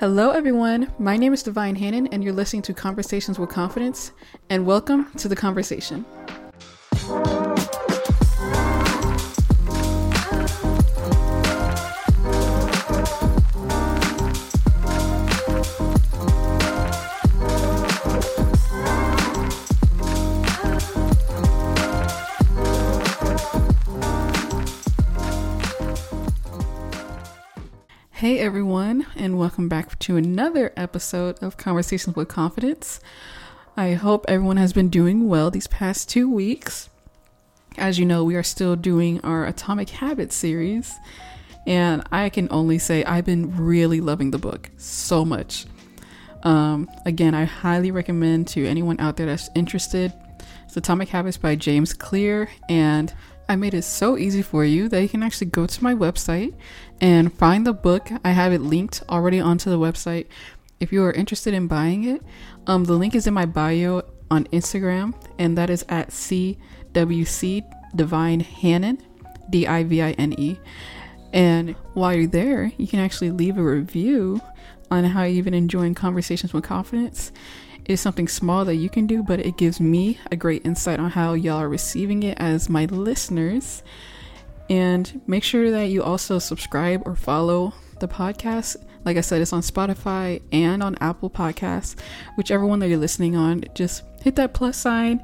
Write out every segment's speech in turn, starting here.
Hello, everyone. My name is Divine Hannon, and you're listening to Conversations with Confidence. And welcome to the conversation. Welcome back to another episode of Conversations with Confidence. I hope everyone has been doing well these past two weeks. As you know, we are still doing our Atomic Habits series, and I can only say I've been really loving the book so much. Um, again, I highly recommend to anyone out there that's interested. It's Atomic Habits by James Clear, and I made it so easy for you that you can actually go to my website and find the book. I have it linked already onto the website. If you are interested in buying it, um, the link is in my bio on Instagram, and that is at CWC Divine Hannon, D I V I N E. And while you're there, you can actually leave a review on how you've been enjoying conversations with confidence is something small that you can do, but it gives me a great insight on how y'all are receiving it as my listeners. And make sure that you also subscribe or follow the podcast. Like I said, it's on Spotify and on Apple Podcasts, whichever one that you're listening on. Just hit that plus sign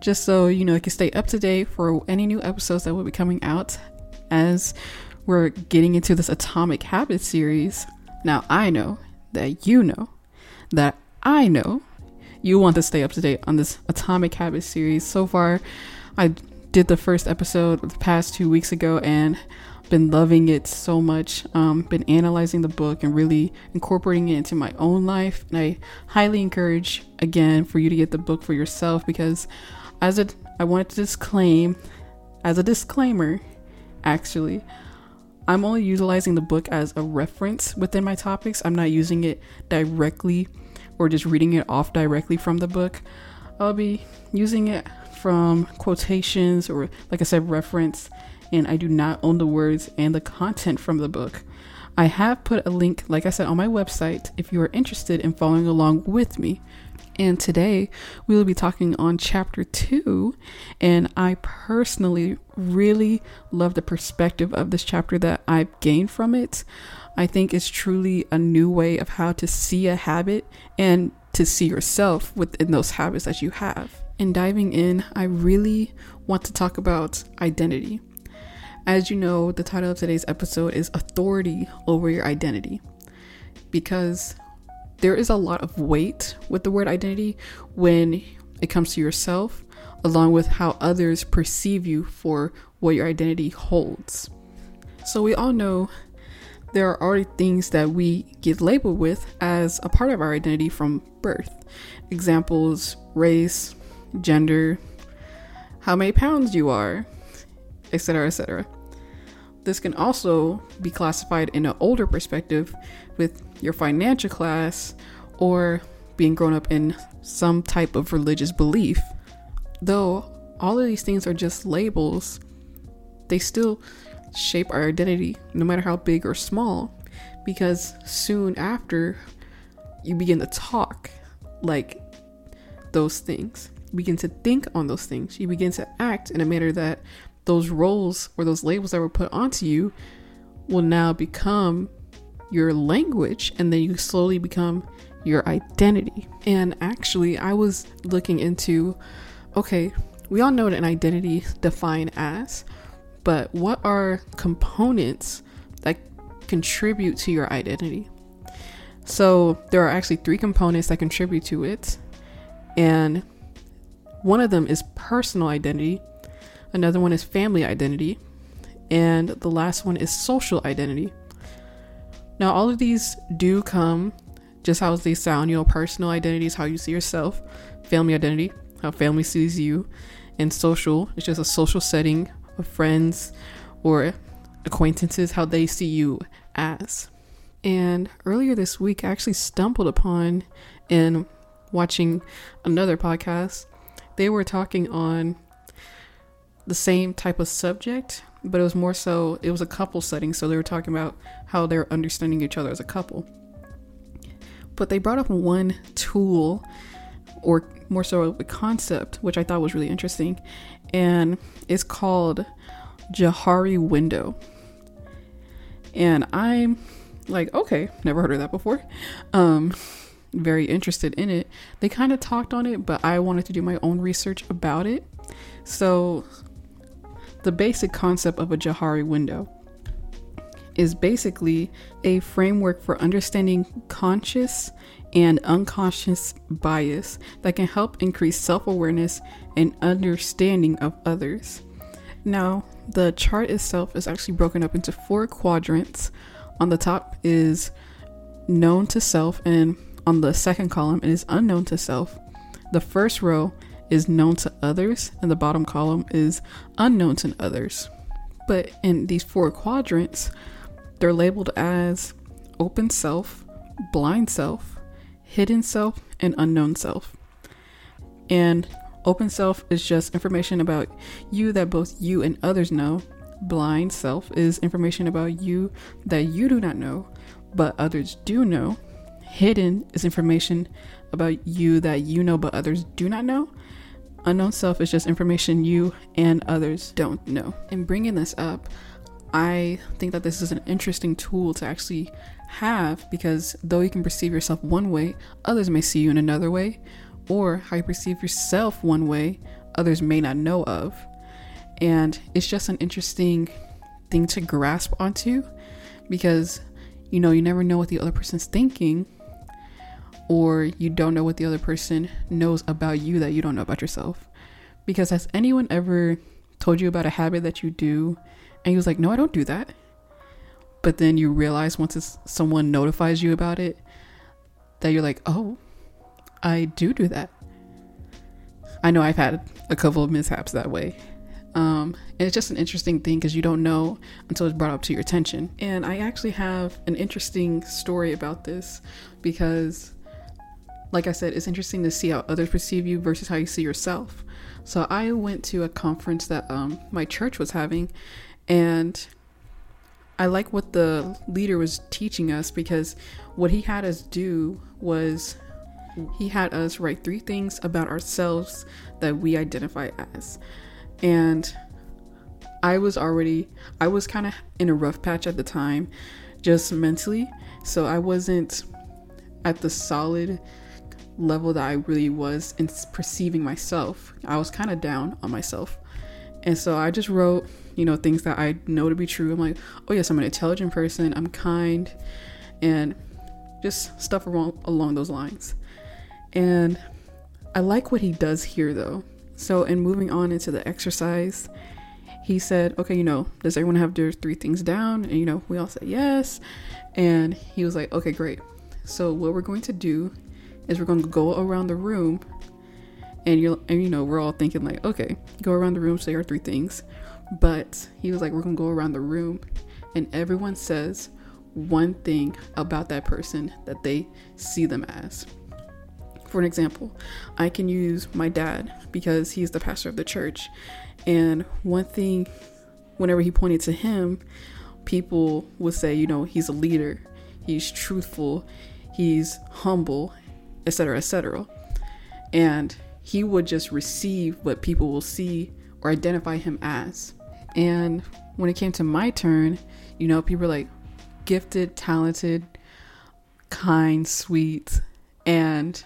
just so you know you can stay up to date for any new episodes that will be coming out as we're getting into this Atomic Habits series. Now, I know that you know that I know you want to stay up to date on this Atomic Habits series. So far, I did the first episode the past two weeks ago and been loving it so much. Um, been analyzing the book and really incorporating it into my own life. And I highly encourage again for you to get the book for yourself because as a I wanted to disclaim as a disclaimer, actually, I'm only utilizing the book as a reference within my topics. I'm not using it directly or just reading it off directly from the book. I'll be using it from quotations or, like I said, reference, and I do not own the words and the content from the book. I have put a link, like I said, on my website if you are interested in following along with me. And today we will be talking on chapter two. And I personally really love the perspective of this chapter that I've gained from it. I think it's truly a new way of how to see a habit and to see yourself within those habits that you have. In diving in, I really want to talk about identity. As you know, the title of today's episode is Authority Over Your Identity. Because there is a lot of weight with the word identity when it comes to yourself, along with how others perceive you for what your identity holds. So, we all know there are already things that we get labeled with as a part of our identity from birth. Examples race, gender, how many pounds you are, etc., etc. This can also be classified in an older perspective with your financial class or being grown up in some type of religious belief. Though all of these things are just labels, they still shape our identity, no matter how big or small, because soon after you begin to talk like those things, you begin to think on those things, you begin to act in a manner that those roles or those labels that were put onto you will now become your language and then you slowly become your identity. And actually, I was looking into okay, we all know what an identity defined as, but what are components that contribute to your identity? So there are actually three components that contribute to it. And one of them is personal identity, another one is family identity, and the last one is social identity. Now, all of these do come just how they sound. You know, personal identity is how you see yourself, family identity, how family sees you, and social is just a social setting of friends or acquaintances, how they see you as. And earlier this week, I actually stumbled upon in watching another podcast, they were talking on the same type of subject, but it was more so, it was a couple setting. So they were talking about how they're understanding each other as a couple. But they brought up one tool, or more so a concept, which I thought was really interesting, and it's called Johari window. And I'm like, okay, never heard of that before. Um, very interested in it. They kind of talked on it, but I wanted to do my own research about it. So, the basic concept of a Johari window is basically a framework for understanding conscious and unconscious bias that can help increase self awareness and understanding of others. Now, the chart itself is actually broken up into four quadrants. On the top is known to self, and on the second column it is unknown to self. The first row is known to others, and the bottom column is unknown to others. But in these four quadrants, they're labeled as open self, blind self, hidden self, and unknown self. And open self is just information about you that both you and others know. Blind self is information about you that you do not know, but others do know. Hidden is information about you that you know, but others do not know. Unknown self is just information you and others don't know. In bringing this up, I think that this is an interesting tool to actually have because though you can perceive yourself one way, others may see you in another way, or how you perceive yourself one way, others may not know of. And it's just an interesting thing to grasp onto because you know, you never know what the other person's thinking, or you don't know what the other person knows about you that you don't know about yourself. Because has anyone ever told you about a habit that you do and you was like, No, I don't do that. But then you realize once someone notifies you about it that you're like, Oh, I do do that. I know I've had a couple of mishaps that way. Um, and it's just an interesting thing because you don't know until it's brought up to your attention. And I actually have an interesting story about this because, like I said, it's interesting to see how others perceive you versus how you see yourself. So I went to a conference that um, my church was having, and I like what the leader was teaching us because what he had us do was he had us write three things about ourselves that we identify as. And I was already, I was kind of in a rough patch at the time, just mentally. So I wasn't at the solid level that I really was in perceiving myself. I was kind of down on myself. And so I just wrote you know, things that I know to be true. I'm like, oh, yes, I'm an intelligent person, I'm kind, and just stuff along, along those lines. And I like what he does here, though. So, in moving on into the exercise, he said, okay, you know, does everyone have their three things down? And, you know, we all said yes. And he was like, okay, great. So, what we're going to do is we're going to go around the room and you're and you know we're all thinking like okay go around the room say our three things but he was like, we're gonna go around the room and everyone says one thing about that person that they see them as. For an example, I can use my dad because he's the pastor of the church. And one thing, whenever he pointed to him, people would say, you know, he's a leader, he's truthful, he's humble, etc., etc. And he would just receive what people will see or identify him as. And when it came to my turn, you know, people were like gifted, talented, kind, sweet. And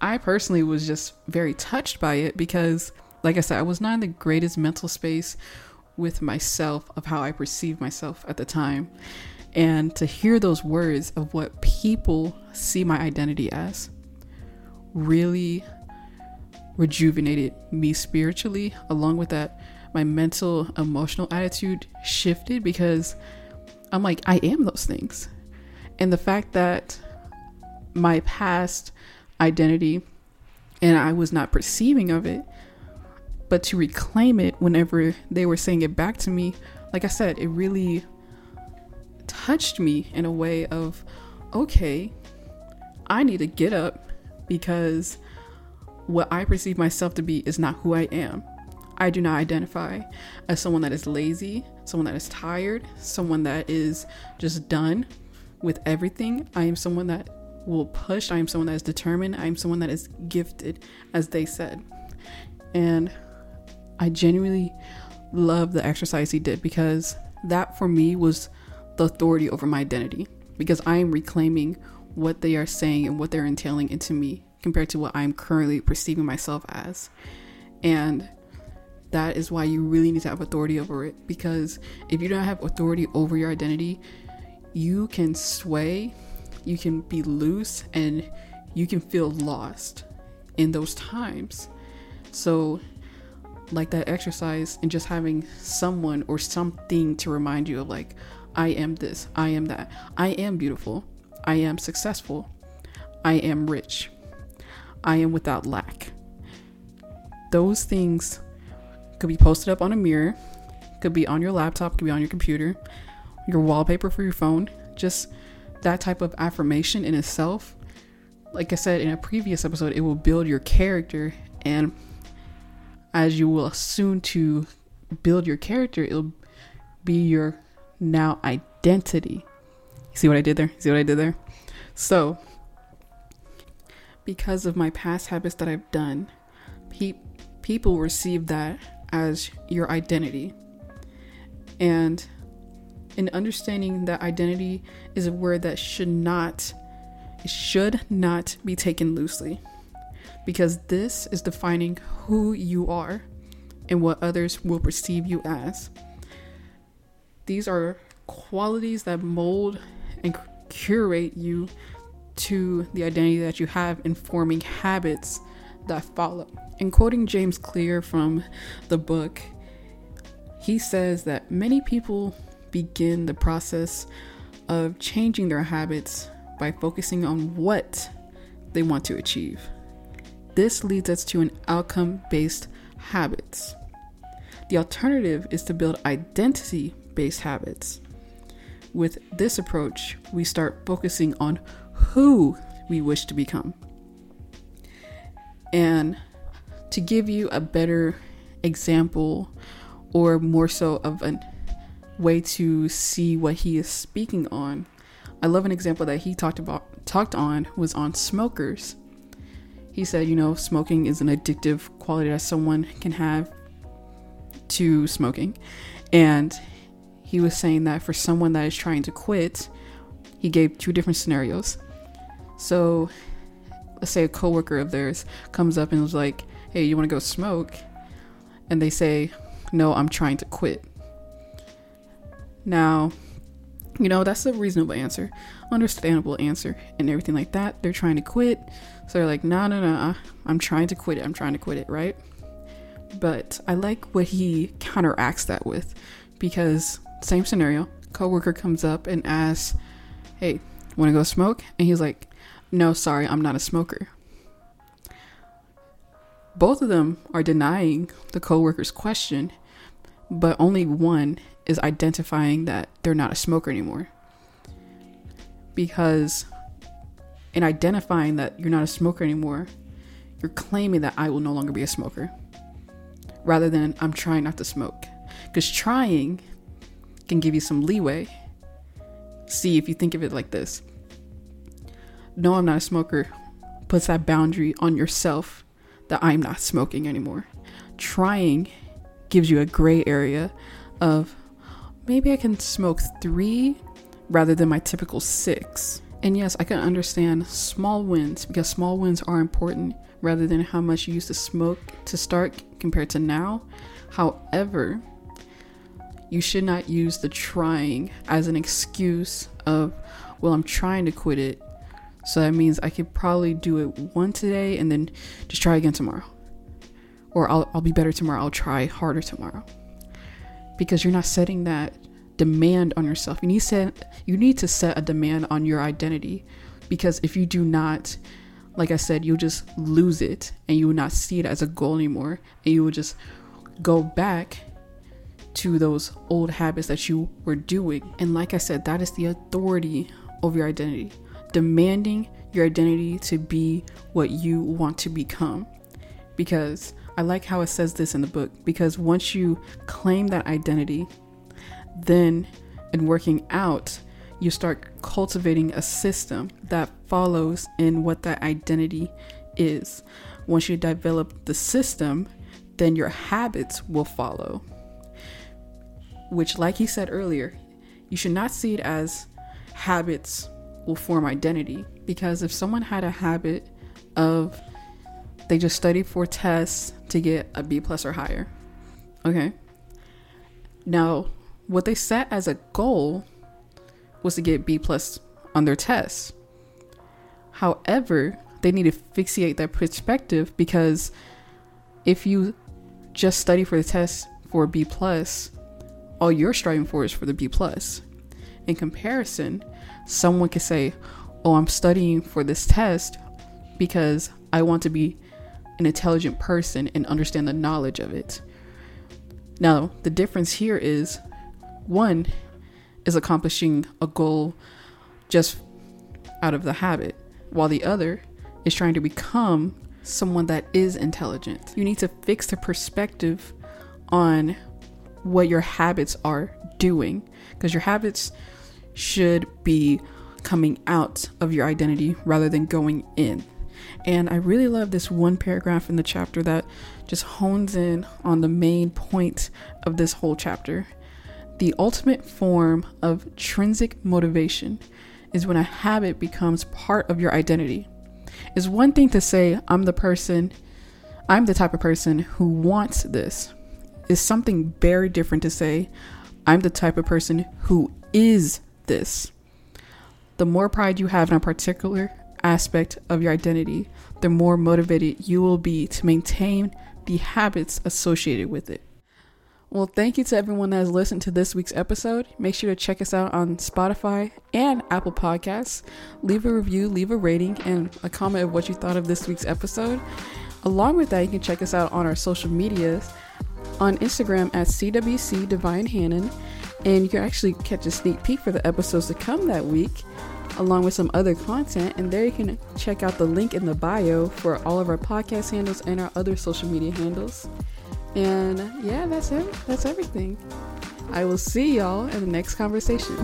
I personally was just very touched by it because, like I said, I was not in the greatest mental space with myself of how I perceived myself at the time. And to hear those words of what people see my identity as really rejuvenated me spiritually. Along with that, my mental emotional attitude shifted because I'm like, I am those things. And the fact that my past identity and I was not perceiving of it, but to reclaim it whenever they were saying it back to me, like I said, it really touched me in a way of, okay, I need to get up because what I perceive myself to be is not who I am. I do not identify as someone that is lazy, someone that is tired, someone that is just done with everything. I am someone that will push. I am someone that is determined. I am someone that is gifted, as they said. And I genuinely love the exercise he did because that for me was the authority over my identity because I am reclaiming what they are saying and what they're entailing into me compared to what I'm currently perceiving myself as. And that is why you really need to have authority over it because if you don't have authority over your identity, you can sway, you can be loose, and you can feel lost in those times. So, like that exercise and just having someone or something to remind you of, like, I am this, I am that, I am beautiful, I am successful, I am rich, I am without lack. Those things could be posted up on a mirror, could be on your laptop, could be on your computer, your wallpaper for your phone. Just that type of affirmation in itself. Like I said in a previous episode, it will build your character and as you will soon to build your character, it'll be your now identity. see what I did there? See what I did there? So, because of my past habits that I've done, pe- people receive that as your identity. And in understanding that identity is a word that should not should not be taken loosely because this is defining who you are and what others will perceive you as. These are qualities that mold and curate you to the identity that you have in forming habits that follow. In quoting James Clear from the book, he says that many people begin the process of changing their habits by focusing on what they want to achieve. This leads us to an outcome based habits. The alternative is to build identity based habits. With this approach, we start focusing on who we wish to become. And to give you a better example or more so of a way to see what he is speaking on, I love an example that he talked about talked on was on smokers. He said, you know, smoking is an addictive quality that someone can have to smoking. And he was saying that for someone that is trying to quit, he gave two different scenarios. So let's say a coworker of theirs comes up and was like, "Hey, you want to go smoke?" And they say, "No, I'm trying to quit." Now, you know, that's a reasonable answer, understandable answer, and everything like that. They're trying to quit. So they're like, no, no, no, uh, I'm trying to quit it. I'm trying to quit it, right? But I like what he counteracts that with because, same scenario, coworker comes up and asks, hey, want to go smoke? And he's like, no, sorry, I'm not a smoker. Both of them are denying the coworker's question, but only one is identifying that they're not a smoker anymore. Because in identifying that you're not a smoker anymore, you're claiming that I will no longer be a smoker rather than I'm trying not to smoke. Because trying can give you some leeway. See, if you think of it like this no, I'm not a smoker, puts that boundary on yourself that I'm not smoking anymore. Trying gives you a gray area of maybe I can smoke three rather than my typical six. And yes, I can understand small wins because small wins are important rather than how much you used to smoke to start compared to now. However, you should not use the trying as an excuse of, well, I'm trying to quit it so that means I could probably do it one today and then just try again tomorrow. Or I'll, I'll be better tomorrow. I'll try harder tomorrow. Because you're not setting that demand on yourself. You need set you need to set a demand on your identity. Because if you do not, like I said, you'll just lose it and you will not see it as a goal anymore. And you will just go back to those old habits that you were doing. And like I said, that is the authority of your identity demanding your identity to be what you want to become. Because I like how it says this in the book, because once you claim that identity, then in working out, you start cultivating a system that follows in what that identity is. Once you develop the system, then your habits will follow. Which, like he said earlier, you should not see it as habits will form identity. Because if someone had a habit of they just study for tests to get a B plus or higher, okay. Now, what they set as a goal was to get B plus on their tests. However, they need to fixate that perspective because if you just study for the test for B plus, all you're striving for is for the B plus. In comparison, someone could say, "Oh, I'm studying for this test because I want to be an intelligent person and understand the knowledge of it." Now, the difference here is one is accomplishing a goal just out of the habit, while the other is trying to become someone that is intelligent. You need to fix the perspective on what your habits are doing because your habits should be coming out of your identity rather than going in. And I really love this one paragraph in the chapter that just hones in on the main point of this whole chapter. The ultimate form of intrinsic motivation is when a habit becomes part of your identity. It's one thing to say, I'm the person, I'm the type of person who wants this. It's something very different to say, I'm the type of person who is this. The more pride you have in a particular aspect of your identity, the more motivated you will be to maintain the habits associated with it. Well, thank you to everyone that has listened to this week's episode. Make sure to check us out on Spotify and Apple Podcasts. Leave a review, leave a rating, and a comment of what you thought of this week's episode. Along with that, you can check us out on our social medias on Instagram at CWC Divine Hannon, and you can actually catch a sneak peek for the episodes to come that week, along with some other content. And there you can check out the link in the bio for all of our podcast handles and our other social media handles. And yeah, that's it. That's everything. I will see y'all in the next conversation.